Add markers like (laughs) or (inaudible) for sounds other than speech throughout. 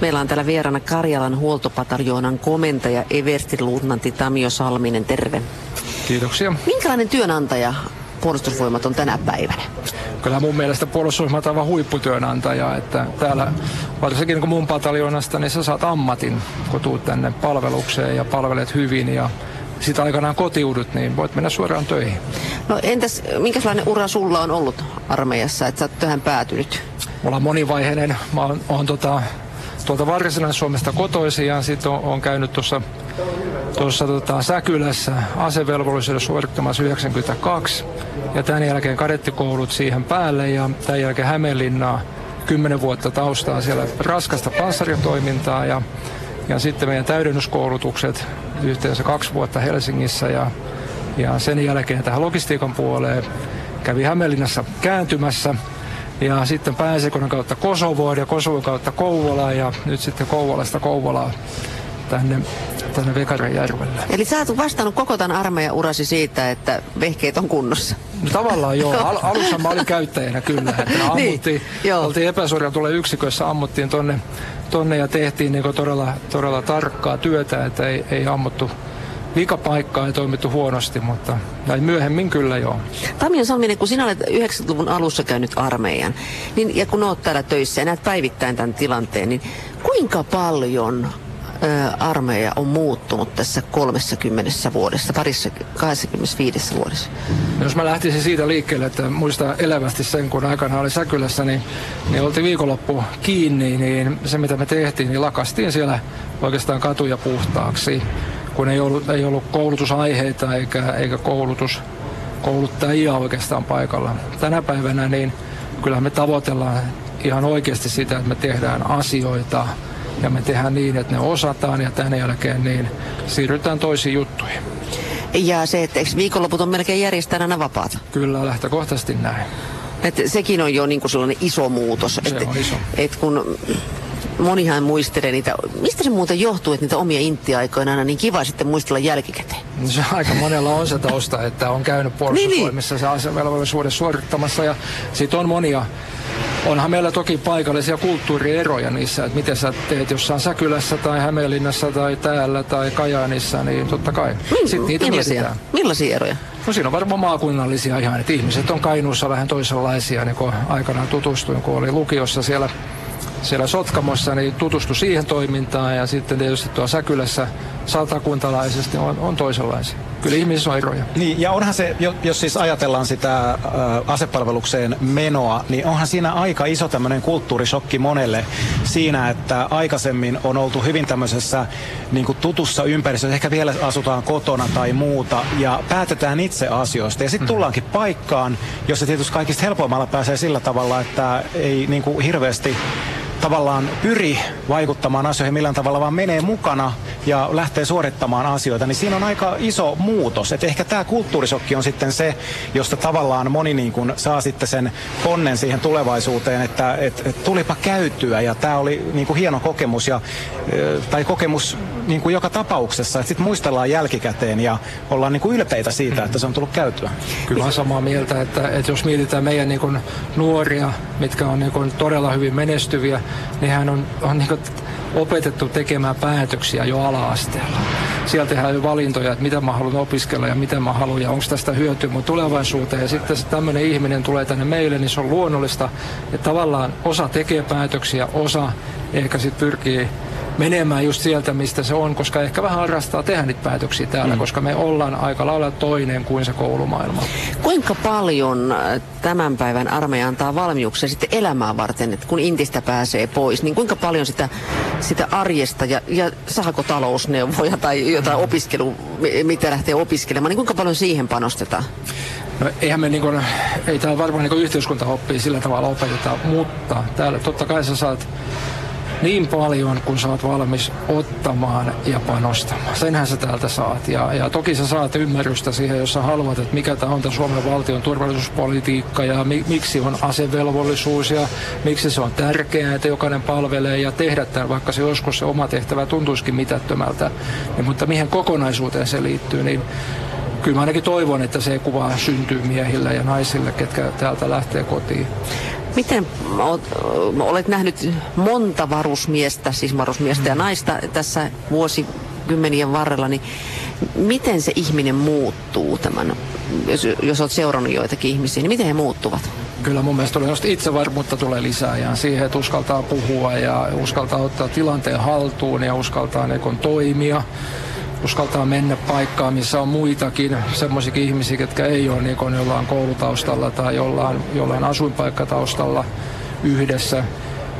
Meillä on täällä vieraana Karjalan huoltopataljoonan komentaja Eversti Luutnantti Tamio Salminen. Terve. Kiitoksia. Minkälainen työnantaja puolustusvoimat on tänä päivänä? Kyllä mun mielestä puolustusvoimat on aivan huipputyönantaja, että täällä varsinkin niin mun pataljoonasta, niin sä saat ammatin, kun tuut tänne palvelukseen ja palvelet hyvin ja sitten aikanaan kotiudut, niin voit mennä suoraan töihin. No entäs, minkälainen ura sulla on ollut armeijassa, että sä oot tähän päätynyt? Mulla on monivaiheinen. Mä oon, oon tota, tuolta Varsinais-Suomesta kotoisin ja sitten on, on käynyt tuossa tuossa tota, Säkylässä asevelvollisuuden suorittamassa 92 ja tämän jälkeen kadettikoulut siihen päälle ja tämän jälkeen Hämeenlinnaa kymmenen vuotta taustaa siellä raskasta panssaritoimintaa ja, ja sitten meidän täydennyskoulutukset yhteensä kaksi vuotta Helsingissä ja, ja sen jälkeen tähän logistiikan puoleen kävi Hämeenlinnassa kääntymässä ja sitten pääsekonnan kautta Kosovoon ja Kosovon kautta Kouvolaan ja nyt sitten Kouvolasta Kouvolaan tänne, tänne Vekarajärvelle. Eli sä oot vastannut koko tämän armeijan urasi siitä, että vehkeet on kunnossa. No, tavallaan joo. Al- alussa mä olin käyttäjänä kyllä. Että (laughs) niin, ammuttiin, niin, oltiin epäsuoria tulee yksikössä, ammuttiin tonne, tonne ja tehtiin niin todella, todella tarkkaa työtä, että ei, ei ammuttu vikapaikkaa ei toimittu huonosti, mutta näin myöhemmin kyllä joo. Tamio Salminen, kun sinä olet 90-luvun alussa käynyt armeijan, niin, ja kun olet täällä töissä ja näet päivittäin tämän tilanteen, niin kuinka paljon armeija on muuttunut tässä 30 vuodessa, parissa 25 vuodessa? No jos mä lähtisin siitä liikkeelle, että muistaa elävästi sen, kun aikana oli Säkylässä, niin, niin oltiin viikonloppu kiinni, niin se mitä me tehtiin, niin lakastiin siellä oikeastaan katuja puhtaaksi, kun ei ollut, ei ollut koulutusaiheita eikä, eikä koulutus, kouluttajia oikeastaan paikalla. Tänä päivänä niin kyllä me tavoitellaan ihan oikeasti sitä, että me tehdään asioita, ja me tehdään niin, että ne osataan ja tämän jälkeen niin siirrytään toisiin juttuihin. Ja se, että eikö viikonloput on melkein järjestää aina vapaata? Kyllä, lähtökohtaisesti näin. Et sekin on jo niin kuin sellainen iso muutos. Se et, on iso. Et kun monihan muistelee niitä, mistä se muuten johtuu, että niitä omia inttiaikoja aina niin kiva sitten muistella jälkikäteen? No se aika monella on se tausta, että on käynyt puolustusvoimissa niin, niin. se asevelvollisuuden suorittamassa ja siitä on monia onhan meillä toki paikallisia kulttuurieroja niissä, että miten sä teet jossain Säkylässä tai Hämeenlinnassa tai täällä tai Kajaanissa, niin totta kai. Mm, Sitten niitä millaisia? Mietitään. Millaisia eroja? No siinä on varmaan maakunnallisia ihan, että ihmiset on Kainuussa vähän toisenlaisia, niin kuin aikanaan tutustuin, kun oli lukiossa siellä siellä Sotkamossa, niin tutustu siihen toimintaan ja sitten tietysti tuo Säkylässä satakuntalaisesti on, on toisenlaisia. Kyllä ihmisissä on eroja. Niin, ja onhan se, jos siis ajatellaan sitä ä, asepalvelukseen menoa, niin onhan siinä aika iso tämmöinen kulttuurishokki monelle siinä, että aikaisemmin on oltu hyvin tämmöisessä niin kuin tutussa ympäristössä, ehkä vielä asutaan kotona tai muuta, ja päätetään itse asioista. Ja sitten mm. tullaankin paikkaan, jossa tietysti kaikista helpoimmalla pääsee sillä tavalla, että ei niin kuin hirveästi tavallaan pyri vaikuttamaan asioihin millään tavalla, vaan menee mukana ja lähtee suorittamaan asioita, niin siinä on aika iso muutos. Et ehkä tämä kulttuurisokki on sitten se, josta tavallaan moni niin kuin saa sitten sen ponnen siihen tulevaisuuteen, että et, et tulipa käytyä ja tämä oli niin kuin hieno kokemus ja, tai kokemus niin kuin joka tapauksessa, että sitten muistellaan jälkikäteen ja ollaan niin kuin ylpeitä siitä, että se on tullut käytyä. Kyllä on samaa mieltä, että, että jos mietitään meidän niin kuin nuoria, mitkä on niin kuin todella hyvin menestyviä, niin hän on, on niin opetettu tekemään päätöksiä jo ala-asteella. Siellä tehdään jo valintoja, että mitä mä haluan opiskella ja mitä mä haluan ja onko tästä hyötyä mun tulevaisuuteen. Ja sitten tämmöinen ihminen tulee tänne meille, niin se on luonnollista, että tavallaan osa tekee päätöksiä, osa ehkä sitten pyrkii menemään just sieltä, mistä se on, koska ehkä vähän harrastaa tehdä niitä päätöksiä täällä, mm. koska me ollaan aika lailla toinen kuin se koulumaailma. Kuinka paljon äh, tämän päivän armeija antaa valmiuksia sitten elämää varten, että kun Intistä pääsee pois, niin kuinka paljon sitä, sitä arjesta ja, ja saako talousneuvoja tai jotain mm. opiskelu, mitä lähtee opiskelemaan, niin kuinka paljon siihen panostetaan? No, eihän me niin kuin, ei täällä varmaan niin yhteiskuntaoppia sillä tavalla opeteta, mutta täällä totta kai sä saat niin paljon, kun sä oot valmis ottamaan ja panostamaan. Senhän sä täältä saat. Ja, ja toki sä saat ymmärrystä siihen, jos sä haluat, että mikä tämä on tämä Suomen valtion turvallisuuspolitiikka ja mi, miksi on asevelvollisuus ja miksi se on tärkeää, että jokainen palvelee ja tehdä tämän, vaikka se joskus se oma tehtävä tuntuisikin mitättömältä. Niin, mutta mihin kokonaisuuteen se liittyy, niin kyllä mä ainakin toivon, että se kuva syntyy miehille ja naisille, ketkä täältä lähtee kotiin. Miten olet, nähnyt monta varusmiestä, siis varusmiestä ja naista tässä vuosikymmenien varrella, niin miten se ihminen muuttuu tämän, jos, jos olet seurannut joitakin ihmisiä, niin miten he muuttuvat? Kyllä mun mielestä tulee itsevarmuutta tulee lisää ja siihen, että uskaltaa puhua ja uskaltaa ottaa tilanteen haltuun ja uskaltaa niin toimia uskaltaa mennä paikkaan, missä on muitakin, semmoisiakin ihmisiä, jotka ei ole niin jollain koulutaustalla tai jollain, jollain asuinpaikkataustalla yhdessä.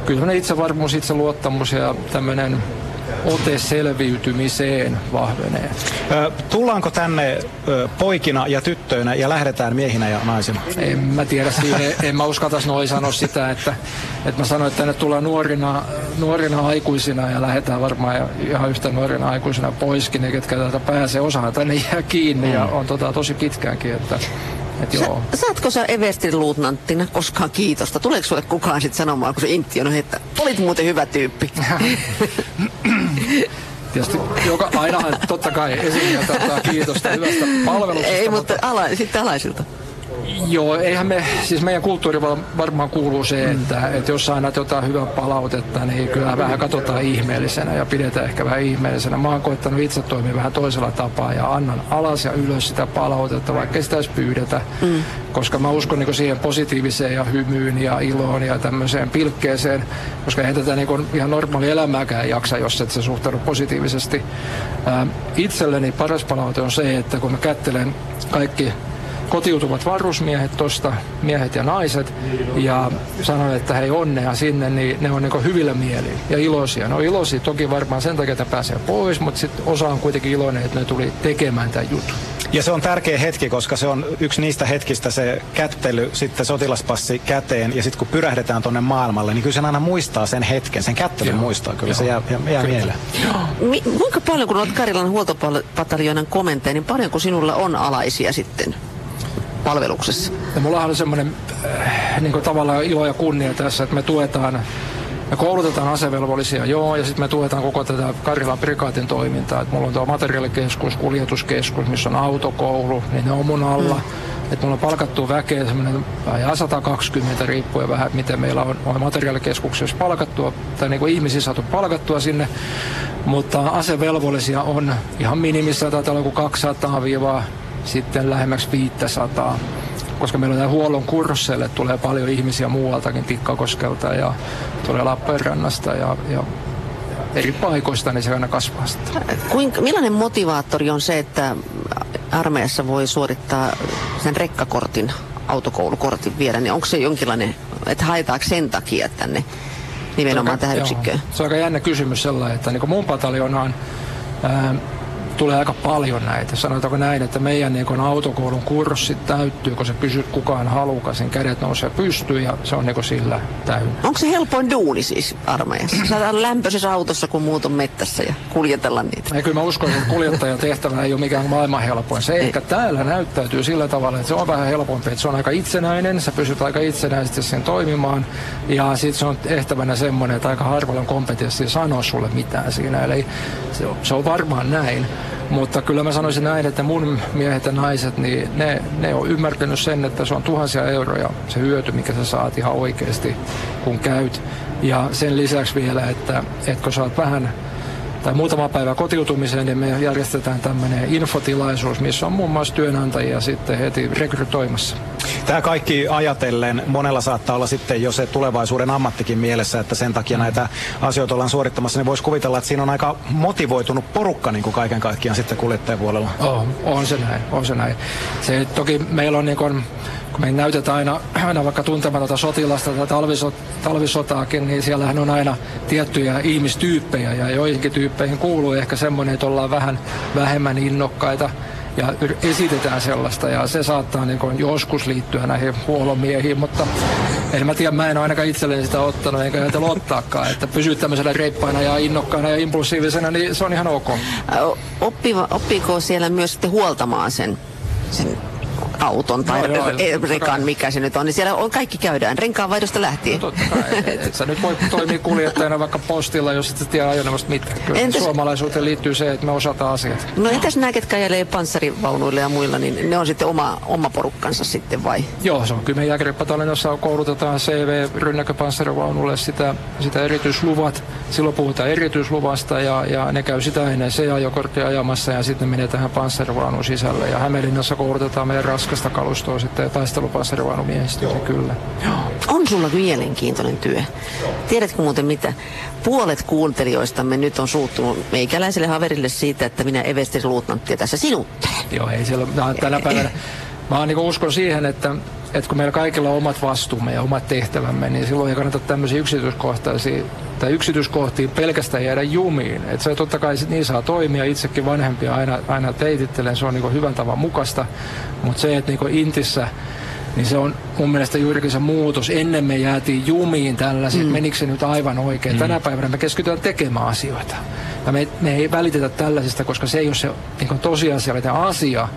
Kyllä itsevarmuus, itseluottamus ja tämmöinen ote selviytymiseen vahvenee. Tullaanko tänne poikina ja tyttöinä ja lähdetään miehinä ja naisina? En mä tiedä siihen, en mä uskaltaisi noin sanoa sitä, että, että mä sanoin, että tänne tullaan nuorina, nuorina aikuisina ja lähdetään varmaan ihan yhtä nuorina aikuisina poiskin, ne ketkä täältä pääsee, osa tänne jää kiinni mm. ja on tota, tosi pitkäänkin, että et joo. Sä, saatko sä Everstin luutnanttina koskaan kiitosta? Tuleeko sulle kukaan sitten sanomaan, kun se intti on, että olit muuten hyvä tyyppi? (laughs) Tietysti joka, ainahan totta kai esimies kiitosta hyvästä palveluksesta. Ei, mutta, mutta ala, sitten alaisilta. Joo, eihän me, siis meidän kulttuuri varmaan kuuluu se, että, että jos annat jotain hyvää palautetta, niin kyllä vähän katsotaan ihmeellisenä ja pidetään ehkä vähän ihmeellisenä. Mä oon koettanut itse toimia vähän toisella tapaa ja annan alas ja ylös sitä palautetta, vaikka sitä edes pyydetä. Mm. Koska mä uskon niin siihen positiiviseen ja hymyyn ja iloon ja tämmöiseen pilkkeeseen, koska ei tätä niin ihan normaali elämääkään jaksa, jos et se suhtaudu positiivisesti. Itselleni paras palaute on se, että kun mä kättelen kaikki kotiutuvat varusmiehet tuosta, miehet ja naiset, ja sanoin, että hei onnea sinne, niin ne on niin hyvillä mielin ja iloisia. No iloisia toki varmaan sen takia, että pääsee pois, mutta sitten osa on kuitenkin iloinen, että ne tuli tekemään tämän jutun. Ja se on tärkeä hetki, koska se on yksi niistä hetkistä se kättely, sitten sotilaspassi käteen ja sitten kun pyrähdetään tuonne maailmalle, niin kyllä se aina muistaa sen hetken, sen kättelyn Joo. muistaa, kyllä Joo. se jää, jää, jää mieleen. Mi- kuinka paljon, kun olet Karilan huoltopataljoonan komentaja, niin paljonko sinulla on alaisia sitten palveluksessa? Ja mulla on semmoinen äh, niin tavallaan ilo ja kunnia tässä, että me tuetaan me koulutetaan asevelvollisia, joo, ja sitten me tuetaan koko tätä Karjalan prikaatin toimintaa. Et mulla on tuo materiaalikeskus, kuljetuskeskus, missä on autokoulu, niin ne on mun alla. Mm. Et mulla on palkattu väkeä semmoinen 120 riippuen vähän, miten meillä on, on materiaalikeskuksessa palkattua, tai niin kuin ihmisiä saatu palkattua sinne. Mutta asevelvollisia on ihan minimissä, taitaa olla 200 sitten lähemmäksi 500 koska meillä on huollon kursseille, tulee paljon ihmisiä muualtakin Tikkakoskelta ja tulee Lappeenrannasta ja, ja eri paikoista, niin se aina kasvaa sitä. Kuinka, millainen motivaattori on se, että armeijassa voi suorittaa sen rekkakortin, autokoulukortin vielä, niin onko se jonkinlainen, että haetaanko sen takia tänne nimenomaan tähän joo. yksikköön? Se on aika jännä kysymys sellainen, että niin mun pataljonaan ää, tulee aika paljon näitä. Sanotaanko näin, että meidän niin autokoulun kurssit täyttyy, kun se pysyt kukaan halukas, sen kädet nousee pystyyn ja se on niin sillä täynnä. Onko se helpoin duuni siis armeijassa? Saadaan lämpöisessä autossa, kun muut on mettässä ja kuljetella niitä. Ei, kyllä mä uskon, että kuljettajan tehtävä ei ole mikään maailman helpoin. Se ei. ehkä täällä näyttäytyy sillä tavalla, että se on vähän helpompi, että se on aika itsenäinen, sä pysyt aika itsenäisesti sen toimimaan ja sitten se on tehtävänä semmoinen, että aika harvalla on kompetenssi sanoa sulle mitään siinä. Eli se on, se on varmaan näin. Mutta kyllä mä sanoisin näin, että mun miehet ja naiset, niin ne, ne on ymmärtänyt sen, että se on tuhansia euroja se hyöty, mikä sä saat ihan oikeasti, kun käyt. Ja sen lisäksi vielä, että, että kun sä oot vähän tai muutama päivä kotiutumiseen, niin me järjestetään tämmöinen infotilaisuus, missä on muun muassa työnantajia sitten heti rekrytoimassa. Tämä kaikki ajatellen, monella saattaa olla sitten jo se tulevaisuuden ammattikin mielessä, että sen takia mm. näitä asioita ollaan suorittamassa, niin voisi kuvitella, että siinä on aika motivoitunut porukka niin kuin kaiken kaikkiaan sitten kuljettajapuolella. Oh, on se näin, on se näin. Se, toki meillä on niin kuin, kun me näytetään aina, aina vaikka tuntematonta sotilasta tai talvisot, talvisotaakin, niin siellähän on aina tiettyjä ihmistyyppejä ja joihinkin tyyppeihin kuuluu ehkä semmoinen, että ollaan vähän vähemmän innokkaita ja esitetään sellaista ja se saattaa niin kuin joskus liittyä näihin huolomiehiin, mutta en mä tiedä, mä en ainakaan itselleni sitä ottanut enkä ajatella ottaakaan, että pysyy tämmöisenä reippaina ja innokkaana ja impulsiivisena, niin se on ihan ok. Oppiva, oppiko siellä myös sitten huoltamaan sen, sen auton tai Joo, joo, totta rekan, mikä se nyt on, niin siellä on kaikki käydään renkaanvaihdosta lähtien. No totta kai, (laughs) et, et sä nyt voi toimia kuljettajana vaikka postilla, jos et tiedä ajoneuvosta mitään. Kyllä Entäs- suomalaisuuteen liittyy se, että me osataan asiat. No entäs nämä, ketkä ajelee panssarivaunuilla ja muilla, niin ne on sitten oma, oma porukkansa sitten vai? Joo, se on kyllä jossa koulutetaan CV rynnäköpanssarivaunulle sitä, sitä erityisluvat. Silloin puhutaan erityisluvasta ja, ja ne käy sitä ennen C-ajokorttia ajamassa ja sitten ne menee tähän panssarivaunun sisälle. Ja Hämeenlinnassa koulutetaan meidän raskasta kalustoa sitten ja taistelupanssarivaunumiehistöä, kyllä. Joo. On sulla mielenkiintoinen työ. Tiedätkö muuten mitä? Puolet kuuntelijoistamme nyt on suuttunut meikäläiselle haverille siitä, että minä everstiluutnanttia tässä sinuttelen. Joo, ei siellä, tänä päivänä, mä oon niin uskon siihen, että, että kun meillä kaikilla on omat vastuumme ja omat tehtävämme, niin silloin ei kannata tämmöisiä yksityiskohtaisia tai yksityiskohtiin pelkästään jäädä jumiin. Että se totta kai niin saa toimia, itsekin vanhempia aina, aina teitittelen, se on niin hyvän tavan mukaista, mutta se, että niin intissä niin se on mun mielestä juurikin se muutos. Ennen me jäätiin jumiin tällaisiin, mm. menikö se nyt aivan oikein. Mm. Tänä päivänä me keskitytään tekemään asioita. Ja me, me ei välitetä tällaisista, koska se ei ole se niin tosiasiallinen asia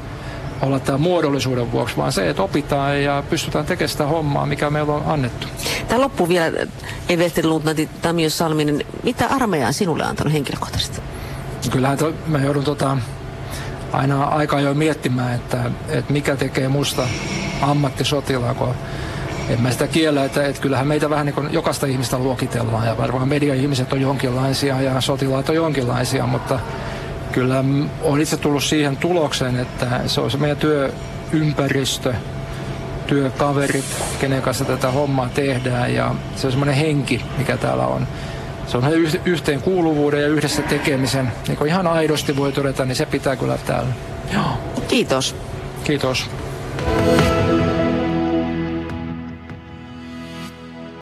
olla tämä muodollisuuden vuoksi, vaan se, että opitaan ja pystytään tekemään sitä hommaa, mikä meillä on annettu. Tämä loppuu vielä everstiluutnantti Tamio Salminen. Mitä armeija on sinulle antanut henkilökohtaisesti? Kyllähän to, mä joudun tota, aina aika ajoin miettimään, että, että mikä tekee musta ammattisotilaan, kun en mä sitä kiellä, että, että kyllähän meitä vähän niin kuin jokaista ihmistä luokitellaan ja varmaan media-ihmiset on jonkinlaisia ja sotilaat on jonkinlaisia, mutta kyllä olen itse tullut siihen tulokseen, että se on se meidän työympäristö, työkaverit, kenen kanssa tätä hommaa tehdään ja se on semmoinen henki, mikä täällä on. Se on yh- yhteenkuuluvuuden ja yhdessä tekemisen, niin kuin ihan aidosti voi todeta, niin se pitää kyllä täällä. Joo, Kiitos. kiitos.